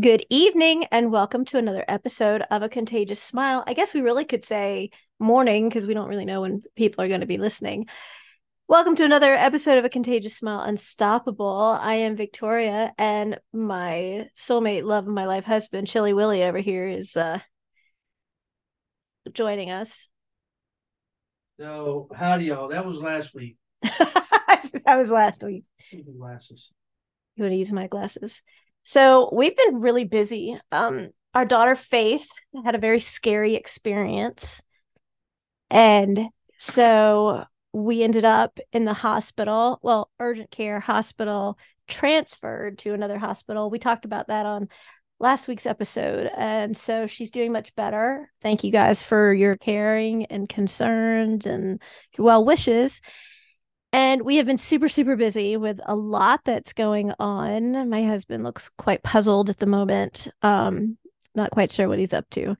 Good evening, and welcome to another episode of A Contagious Smile. I guess we really could say morning because we don't really know when people are going to be listening. Welcome to another episode of A Contagious Smile Unstoppable. I am Victoria, and my soulmate, love of my life husband, Chili Willie, over here is uh, joining us. So, howdy, y'all. That was last week. that was last week. Glasses. You want to use my glasses? So we've been really busy. Um, our daughter Faith had a very scary experience. And so we ended up in the hospital, well, urgent care hospital, transferred to another hospital. We talked about that on last week's episode. And so she's doing much better. Thank you guys for your caring and concerns and well wishes. And we have been super, super busy with a lot that's going on. My husband looks quite puzzled at the moment. Um, not quite sure what he's up to.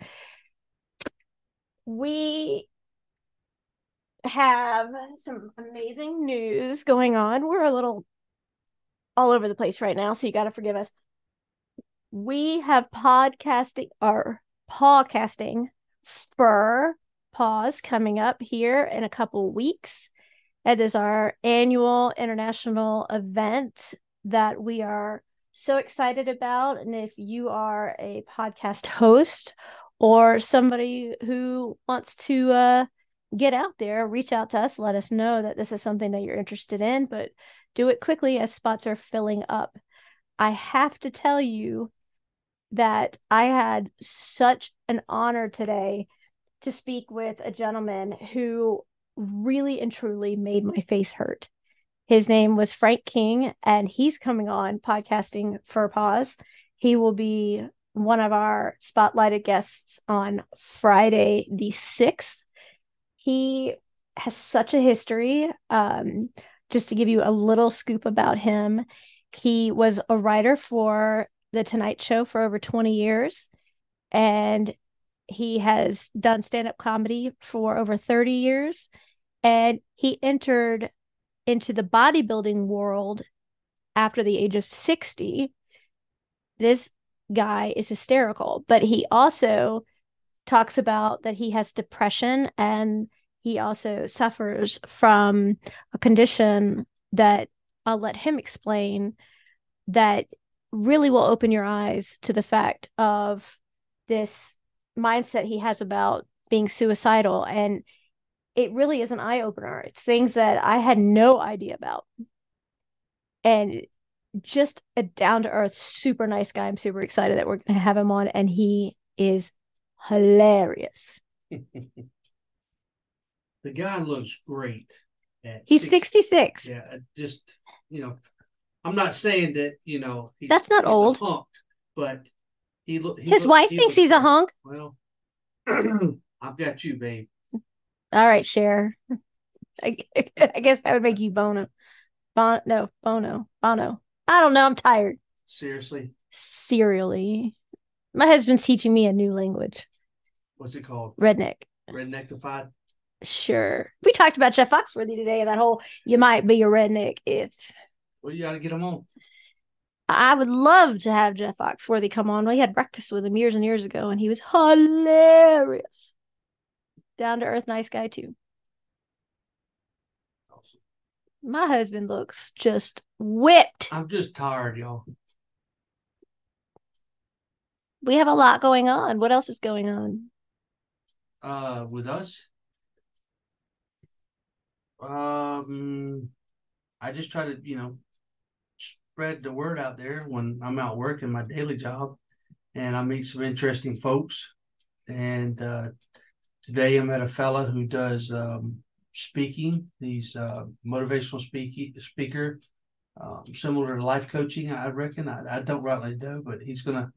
We have some amazing news going on. We're a little all over the place right now, so you got to forgive us. We have podcasting or podcasting for pause coming up here in a couple weeks it is our annual international event that we are so excited about. And if you are a podcast host or somebody who wants to uh, get out there, reach out to us, let us know that this is something that you're interested in, but do it quickly as spots are filling up. I have to tell you that I had such an honor today to speak with a gentleman who really and truly made my face hurt. His name was Frank King, and he's coming on podcasting for Pause. He will be one of our spotlighted guests on Friday, the 6th. He has such a history. Um, just to give you a little scoop about him, he was a writer for The Tonight Show for over 20 years. And he has done stand up comedy for over 30 years. And he entered into the bodybuilding world after the age of 60. This guy is hysterical, but he also talks about that he has depression and he also suffers from a condition that I'll let him explain that really will open your eyes to the fact of this mindset he has about being suicidal and it really is an eye opener. It's things that i had no idea about. And just a down to earth super nice guy. I'm super excited that we're going to have him on and he is hilarious. The guy looks great he's 66 yeah just you know i'm not saying that you know that's not old. hunk, but he, lo- he his wife he thinks he's a hunk. Well, I've got you, babe. All right, share. I, I guess that would make you Bono. Bon, no, Bono. Bono. I don't know. I'm tired. Seriously? Serially. My husband's teaching me a new language. What's it called? Redneck. Rednectified? Sure. We talked about Jeff Foxworthy today, that whole you might be a redneck if. Well, you got to get him on. I would love to have Jeff Foxworthy come on. We had breakfast with him years and years ago, and he was hilarious. Down to earth, nice guy too. Awesome. My husband looks just whipped. I'm just tired, y'all. We have a lot going on. What else is going on? Uh, with us, um, I just try to, you know, spread the word out there when I'm out working my daily job, and I meet some interesting folks. And uh, today I met a fella who does um, speaking. He's a motivational speaking speaker, um, similar to life coaching. I reckon. I, I don't rightly know, but he's gonna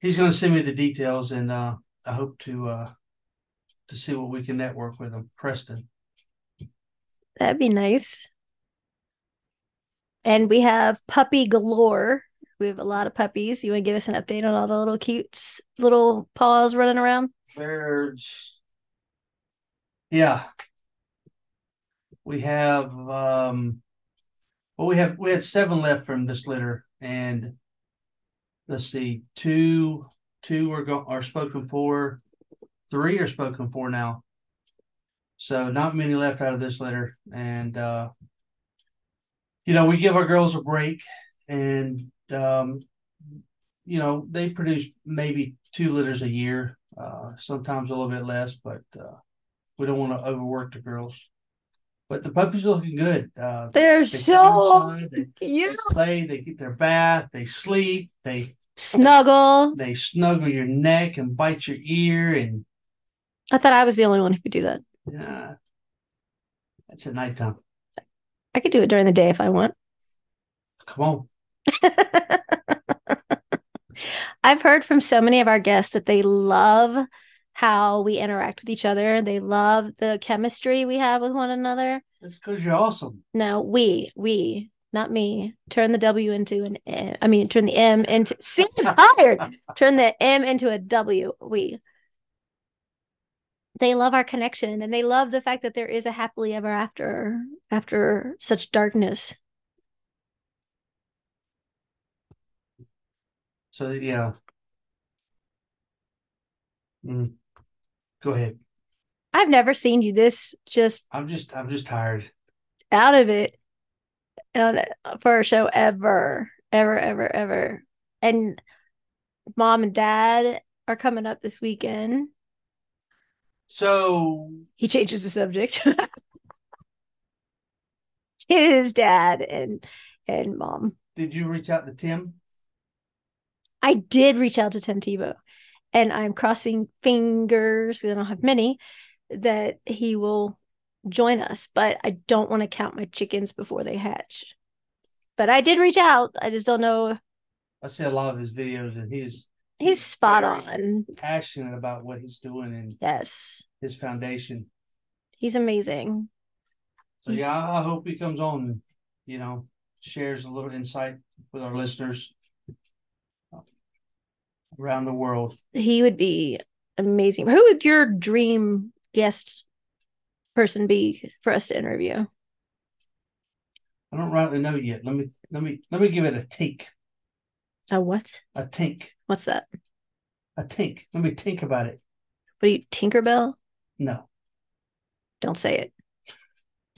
he's gonna send me the details, and uh, I hope to uh, to see what we can network with him. Preston. That'd be nice. And we have puppy galore. We have a lot of puppies. You want to give us an update on all the little cutes, little paws running around? There's, yeah. We have, um, well, we have we had seven left from this litter, and let's see, two two are go- are spoken for, three are spoken for now. So not many left out of this litter, and uh, you know we give our girls a break, and um, you know they produce maybe two litters a year, uh, sometimes a little bit less, but uh, we don't want to overwork the girls. But the puppies are looking good. Uh, They're they so inside, they, they play, they get their bath, they sleep, they Snuggle. they snuggle your neck and bite your ear, and I thought I was the only one who could do that. yeah, that's at nighttime. I could do it during the day if I want. Come on, I've heard from so many of our guests that they love how we interact with each other. They love the chemistry we have with one another. that's because you're awesome. No, we, we, not me. Turn the W into an M. I mean, turn the M into. See, I'm tired. Turn the M into a W. We. They love our connection, and they love the fact that there is a happily ever after after such darkness. So yeah. Mm. Go ahead. I've never seen you this just I'm just I'm just tired. out of it for a show ever, ever, ever, ever. And mom and dad are coming up this weekend. So He changes the subject. His dad and and mom. did you reach out to Tim? I did reach out to Tim Tebow, and I'm crossing fingers. I don't have many that he will join us, but I don't want to count my chickens before they hatch. But I did reach out. I just don't know. I see a lot of his videos, and he's He's spot on. passionate about what he's doing and Yes, his foundation. he's amazing. So yeah, I hope he comes on, and, you know, shares a little insight with our listeners around the world. He would be amazing. Who would your dream guest person be for us to interview? I don't rightly know yet. Let me let me let me give it a take. Oh, what? A tink. What's that? A tink. Let me think about it. What are you, Tinkerbell? No. Don't say it.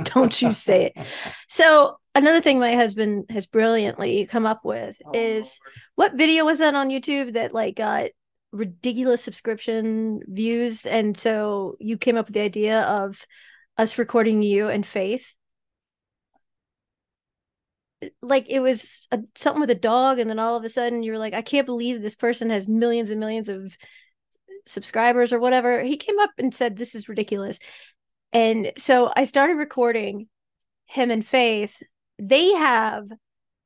Don't you say it. So another thing my husband has brilliantly come up with Oh, is what video was that on YouTube that like got ridiculous subscription views? And so you came up with the idea of us recording you and Faith. Like it was a, something with a dog, and then all of a sudden you were like, I can't believe this person has millions and millions of subscribers or whatever. He came up and said, This is ridiculous. And so I started recording him and Faith. They have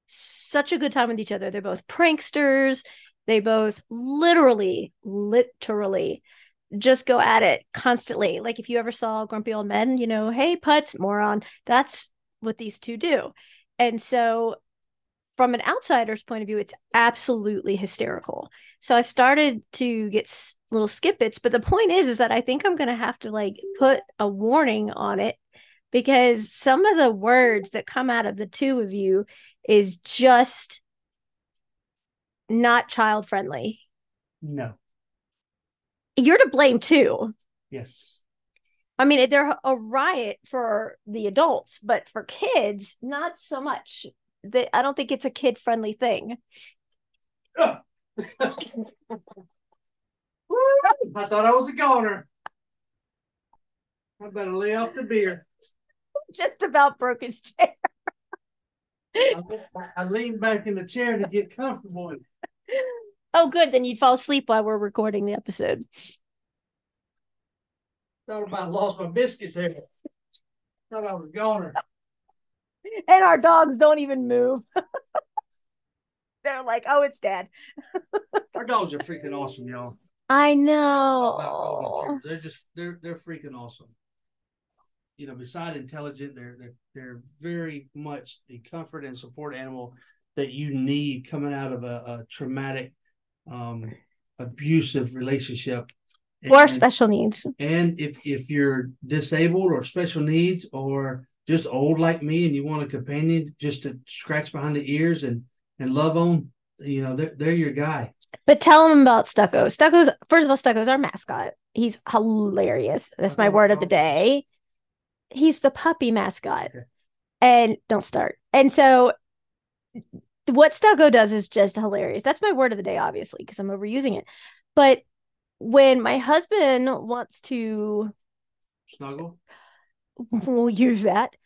such a good time with each other. They're both pranksters. They both literally, literally just go at it constantly. Like if you ever saw Grumpy Old Men, you know, hey, putz, moron. That's what these two do. And so from an outsider's point of view, it's absolutely hysterical. So I started to get s- little skip-its, but the point is, is that I think I'm going to have to like put a warning on it because some of the words that come out of the two of you is just not child friendly. No. You're to blame too. Yes. I mean, they're a riot for the adults, but for kids, not so much. They, I don't think it's a kid friendly thing. I thought I was a goner. I better lay off the beer. Just about broke his chair. I, I leaned back in the chair to get comfortable. Oh, good. Then you'd fall asleep while we're recording the episode. Thought about lost my biscuits there. Thought I was a goner. And our dogs don't even move. They're like, oh, it's dead. Our dogs are freaking awesome, y'all. I know. They're just they're they're freaking awesome. You know, beside intelligent, they're they're they're very much the comfort and support animal that you need coming out of a, a traumatic, um, abusive relationship. Or And- special needs. And if if you're disabled or special needs or just old like me and you want a companion just to scratch behind the ears and and love on, you know they're they're your guy. But tell them about Stucco. Stucco's first of all, Stucco's our mascot. He's hilarious. That's my word of the day. He's the puppy mascot. Okay. And don't start. And so what Stucco does is just hilarious. That's my word of the day, obviously, because I'm overusing it. But when my husband wants to Snuggle. we'll use that.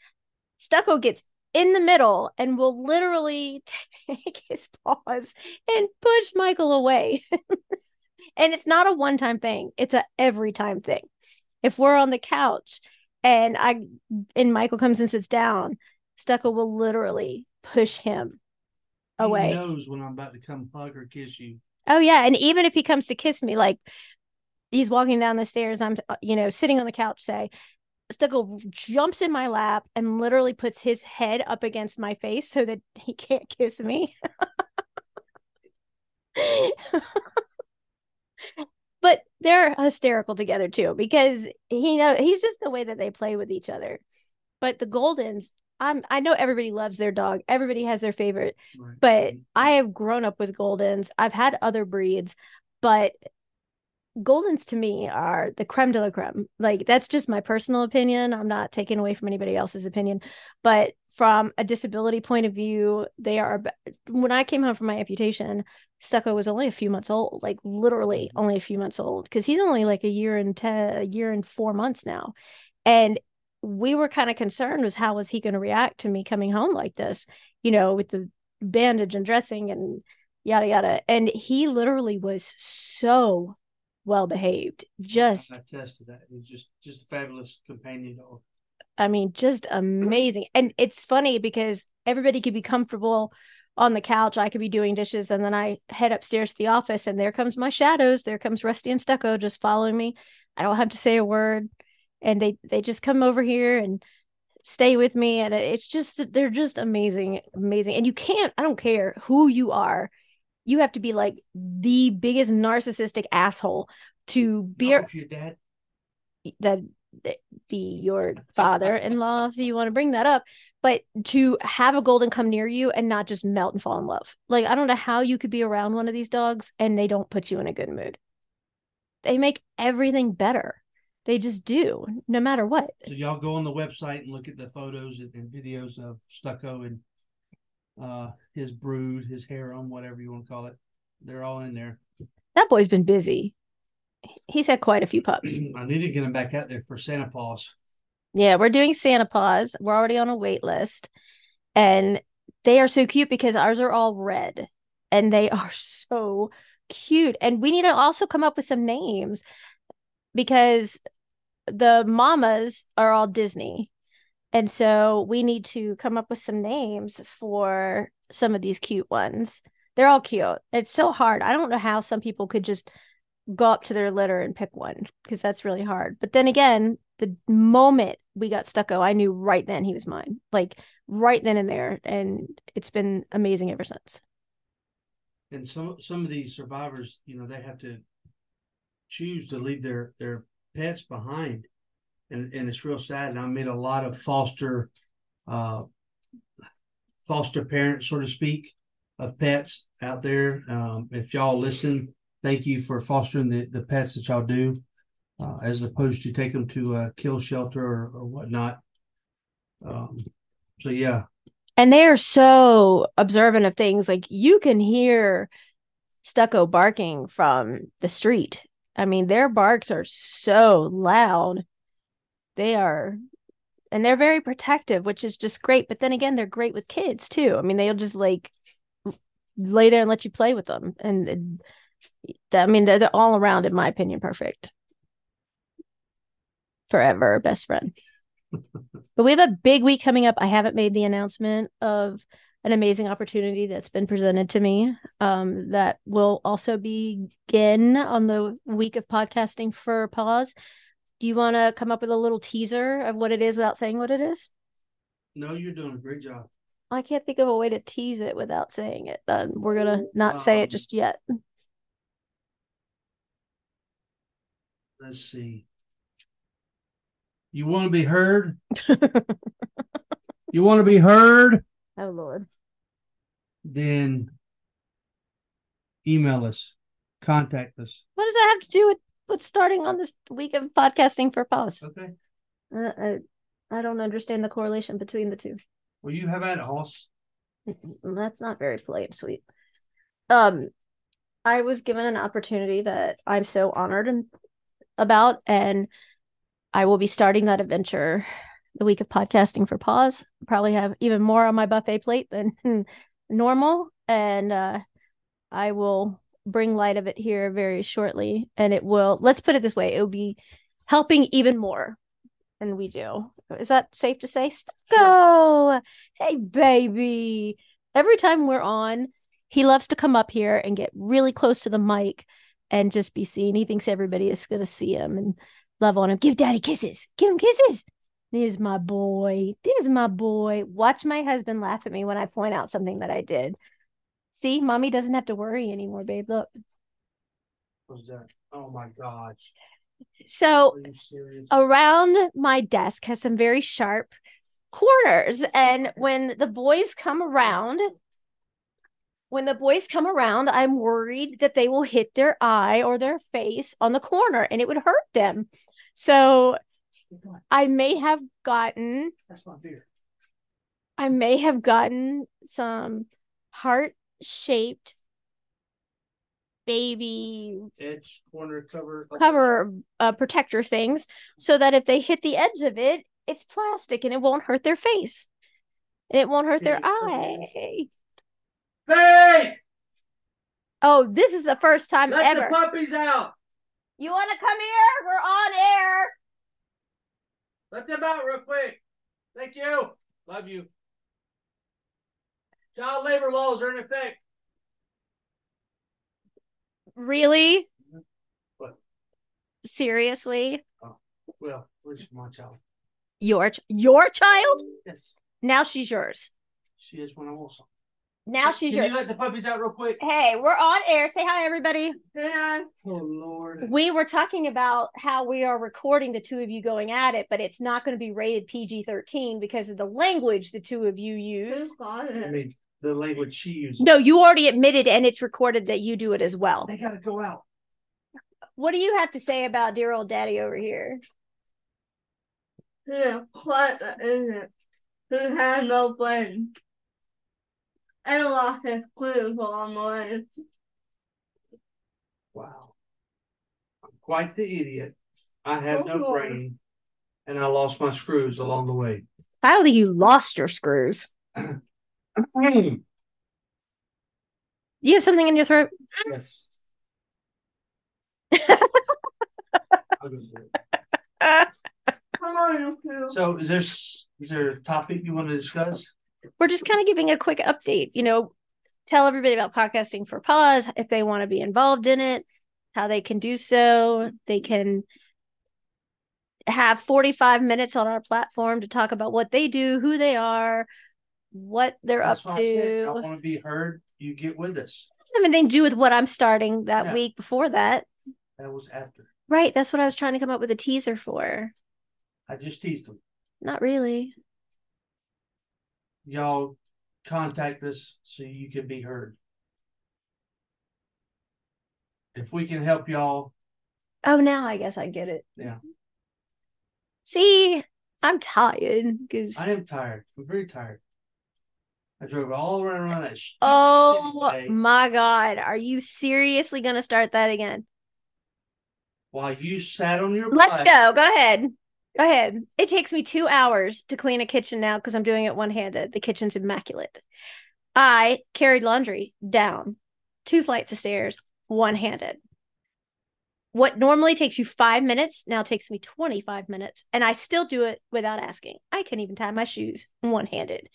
Stucco gets in the middle and will literally take his paws and push Michael away. and it's not a one time thing, it's a every time thing. If we're on the couch and I and Michael comes and sits down, Stucco will literally push him away. He knows when I'm about to come hug or kiss you. Oh yeah, and even if he comes to kiss me, like he's walking down the stairs, I'm uh, you know sitting on the couch, say, Stucco jumps in my lap and literally puts his head up against my face so that he can't kiss me. but they're hysterical together too because he know he's just the way that they play with each other. But the Goldens, I'm I know everybody loves their dog. Everybody has their favorite Right. but mm-hmm. I have grown up with Goldens. I've had other breeds, but Goldens to me are the creme de la creme. Like that's just my personal opinion. I'm not taking away from anybody else's opinion, but from a disability point of view, they are. When I came home from my amputation, Stucco was only a few months old, like literally mm-hmm. only a few months old, because he's only like a year and ten, a year and four months now, and we were kind of concerned was how was he going to react to me coming home like this, you know, with the bandage and dressing and yada yada. And he literally was so well behaved. Just, I attest to that. He's just just a fabulous companion dog. I mean, just amazing. And it's funny because everybody could be comfortable on the couch. I could be doing dishes, and then I head upstairs to the office, and there comes my shadows. There comes Rusty and Stucco just following me. I don't have to say a word, and they they just come over here and stay with me, and it's just they're just amazing, amazing. And you can't. I don't care who you are. You have to be like the biggest narcissistic asshole to be your dad. that that be your father-in-law if you want to bring that up but to have a golden come near you and not just melt and fall in love like i don't know how you could be around one of these dogs and they don't put you in a good mood they make everything better they just do no matter what So y'all go on the website and look at the photos and, and videos of Stucco and uh his brood, his harem, whatever you want to call it. They're all in there. that boy's been busy he's had quite a few pups I need to get him back out there for Santa Paws. Yeah, we're doing Santa Paws. We're already on a wait list. And they are so cute because ours are all red and they are so cute. And we need to also come up with some names because the mamas are all Disney. And so we need to come up with some names for some of these cute ones. They're all cute. It's so hard. I don't know how some people could just go up to their litter and pick one because that's really hard. But then again, the moment we got stucco, I knew right then he was mine. Like right then and there. And it's been amazing ever since. And some some of these survivors, you know, they have to choose to leave their their pets behind. And and it's real sad. And I met a lot of foster uh foster parents, so to speak, of pets out there. Um, if y'all listen, thank you for fostering the, the pets that y'all do, uh, as opposed to take them to a kill shelter or, or whatnot. Um, so yeah, And they are so observant of things. Like you can hear stucco barking from the street. I mean, their barks are so loud. They are, and they're very protective, which is just great. But then again, they're great with kids too. I mean, they'll just like lay there and let you play with them. And I mean, they're, they're all around, in my opinion, perfect. Forever best friend. But we have a big week coming up. I haven't made the announcement of an amazing opportunity that's been presented to me um, that will also begin on the week of podcasting for Pause. Do you want to come up with a little teaser of what it is without saying what it is? no, you're doing a great job. I can't think of a way to tease it without saying it. Then we're gonna not say it Um, just yet. Let's see. You want to be heard? You want to be heard? oh Lord. Then email us, contact us. What does that have to do with with starting on this week of podcasting for pause? Okay. Uh, I, I don't understand the correlation between the two. Well, you have at it, Hoss. That's not very polite, sweet. Um, I was given an opportunity that I'm so honored and about, and I will be starting that adventure the week of podcasting for pause. Probably have even more on my buffet plate than normal, and uh, I will bring light of it here very shortly. And it will. Let's put it this way: it will be helping even more than we do. Is that safe to say? Go, hey baby. Every time we're on, he loves to come up here and get really close to the mic and just be seen. He thinks everybody is going to see him and love on him. Give daddy kisses. Give him kisses. There's my boy. There's my boy. Watch my husband laugh at me when I point out something that I did. See, mommy doesn't have to worry anymore, babe. Look. What's that? Oh my gosh. So around my desk has some very sharp corners. And when the boys come around, when the boys come around, I'm worried that they will hit their eye or their face on the corner and it would hurt them. So I may have gotten that's my fear. I may have gotten some heart shaped baby edge corner cover cover uh, protector things so that if they hit the edge of it it's plastic and it won't hurt their face. And it won't hurt their eye. Hey oh this is the first time Let ever. the puppies out! You want to come here? We're on air let them out real quick thank you love you child labor laws are in effect Really? What? Seriously? Oh, well, where's my child? Your your child? Yes. Now she's yours. She is when I want some. Now she's Can yours. you let the puppies out real quick? Hey, we're on air. Say hi, everybody. Oh Lord. We were talking about how we are recording the two of you going at it, but it's not going to be rated PG 13 because of the language the two of you use. I mean, the language she uses. No, you already admitted and it's recorded that you do it as well. They gotta go out. What do you have to say about dear old daddy over here? Yeah, what uh, is it? Who has no brain. And lost his clues along the way. Wow. I'm quite the idiot. I have Oh, no Lord. brain. And I lost my screws along the way. I don't think you lost your screws. You have something in your throat? yes. I'll go do it. Come on, you two. so is there s- is there a topic you want to discuss? We're just kind of giving a quick update, you know, tell everybody about podcasting for pause if they want to be involved in it, how they can do so. They can have 45 minutes on our platform to talk about what they do, who they are, what they're That's up to. I I want to be heard. You get with us. Doesn't have anything to do with what I'm starting that Yeah. week before that. That was after. Right. That's what I was trying to come up with a teaser for. I just teased them. Not really. Y'all contact us so you can be heard. If we can help y'all, Oh, now I guess I get it. Yeah. See, I'm tired because I am tired. I'm very tired. I drove all around around that oh my god, are you seriously gonna start that again? while you sat on your Let's butt. go. Go ahead. Go ahead. It takes me two hours to clean a kitchen now because I'm doing it one handed. The kitchen's immaculate. I carried laundry down two flights of stairs one handed. What normally takes you five minutes now takes me 25 minutes, and I still do it without asking. I can even tie my shoes one handed.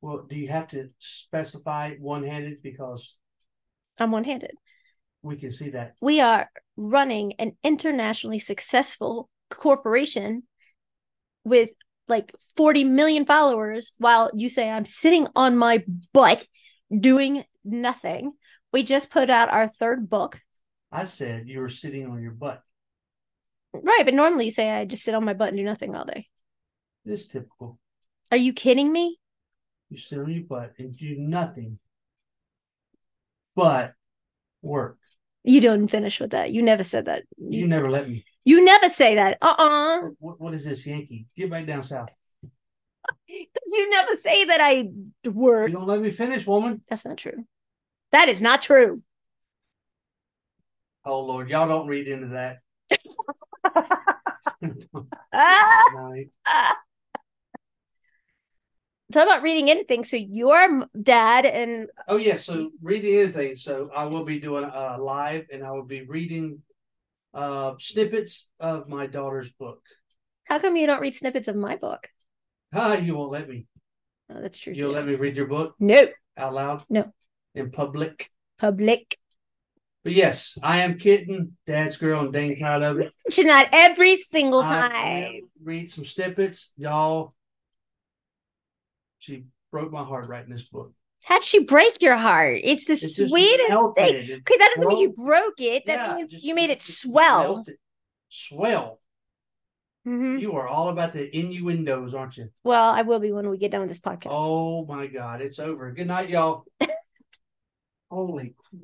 Well, do you have to specify one handed because I'm one handed. we can see that? We are running an internationally successful corporation with like 40 million followers while you say I'm sitting on my butt doing nothing. We just put out our third book. I said you were sitting on your butt. Right, but normally you say I just sit on my butt and do nothing all day. This typical. Are you kidding me? You sit on your butt and do nothing but Work. You didn't finish with that. You never said that. You You, never let me. You never say that. Uh-uh. What, what is this, Yankee? Get back down south. Because you never say that I work. You don't let me finish, woman. That's not true. That is not true. Oh Lord, y'all don't read into that. Talk about reading into things. So your dad and Oh yeah, so reading anything. So I will be doing a live, and I will be reading uh snippets of my daughter's book. how come you don't read snippets of my book? Ah, you won't let me. Oh, that's true. You'll too. let me read your book No. out loud? No. In public. Public. But yes, I am kitten, dad's girl, and dang proud of it. Mention that every single time. read some snippets, y'all. She broke my heart writing this book. How'd she break your heart? It's the It's sweetest thing. It Okay, that doesn't mean you broke. it. That Yeah, means just- you made it swell. Swell. Mhm. You are all about the innuendos, aren't you? Well, I will be when we get done with this podcast. Oh my God, it's over. Good night, y'all. Holy crap.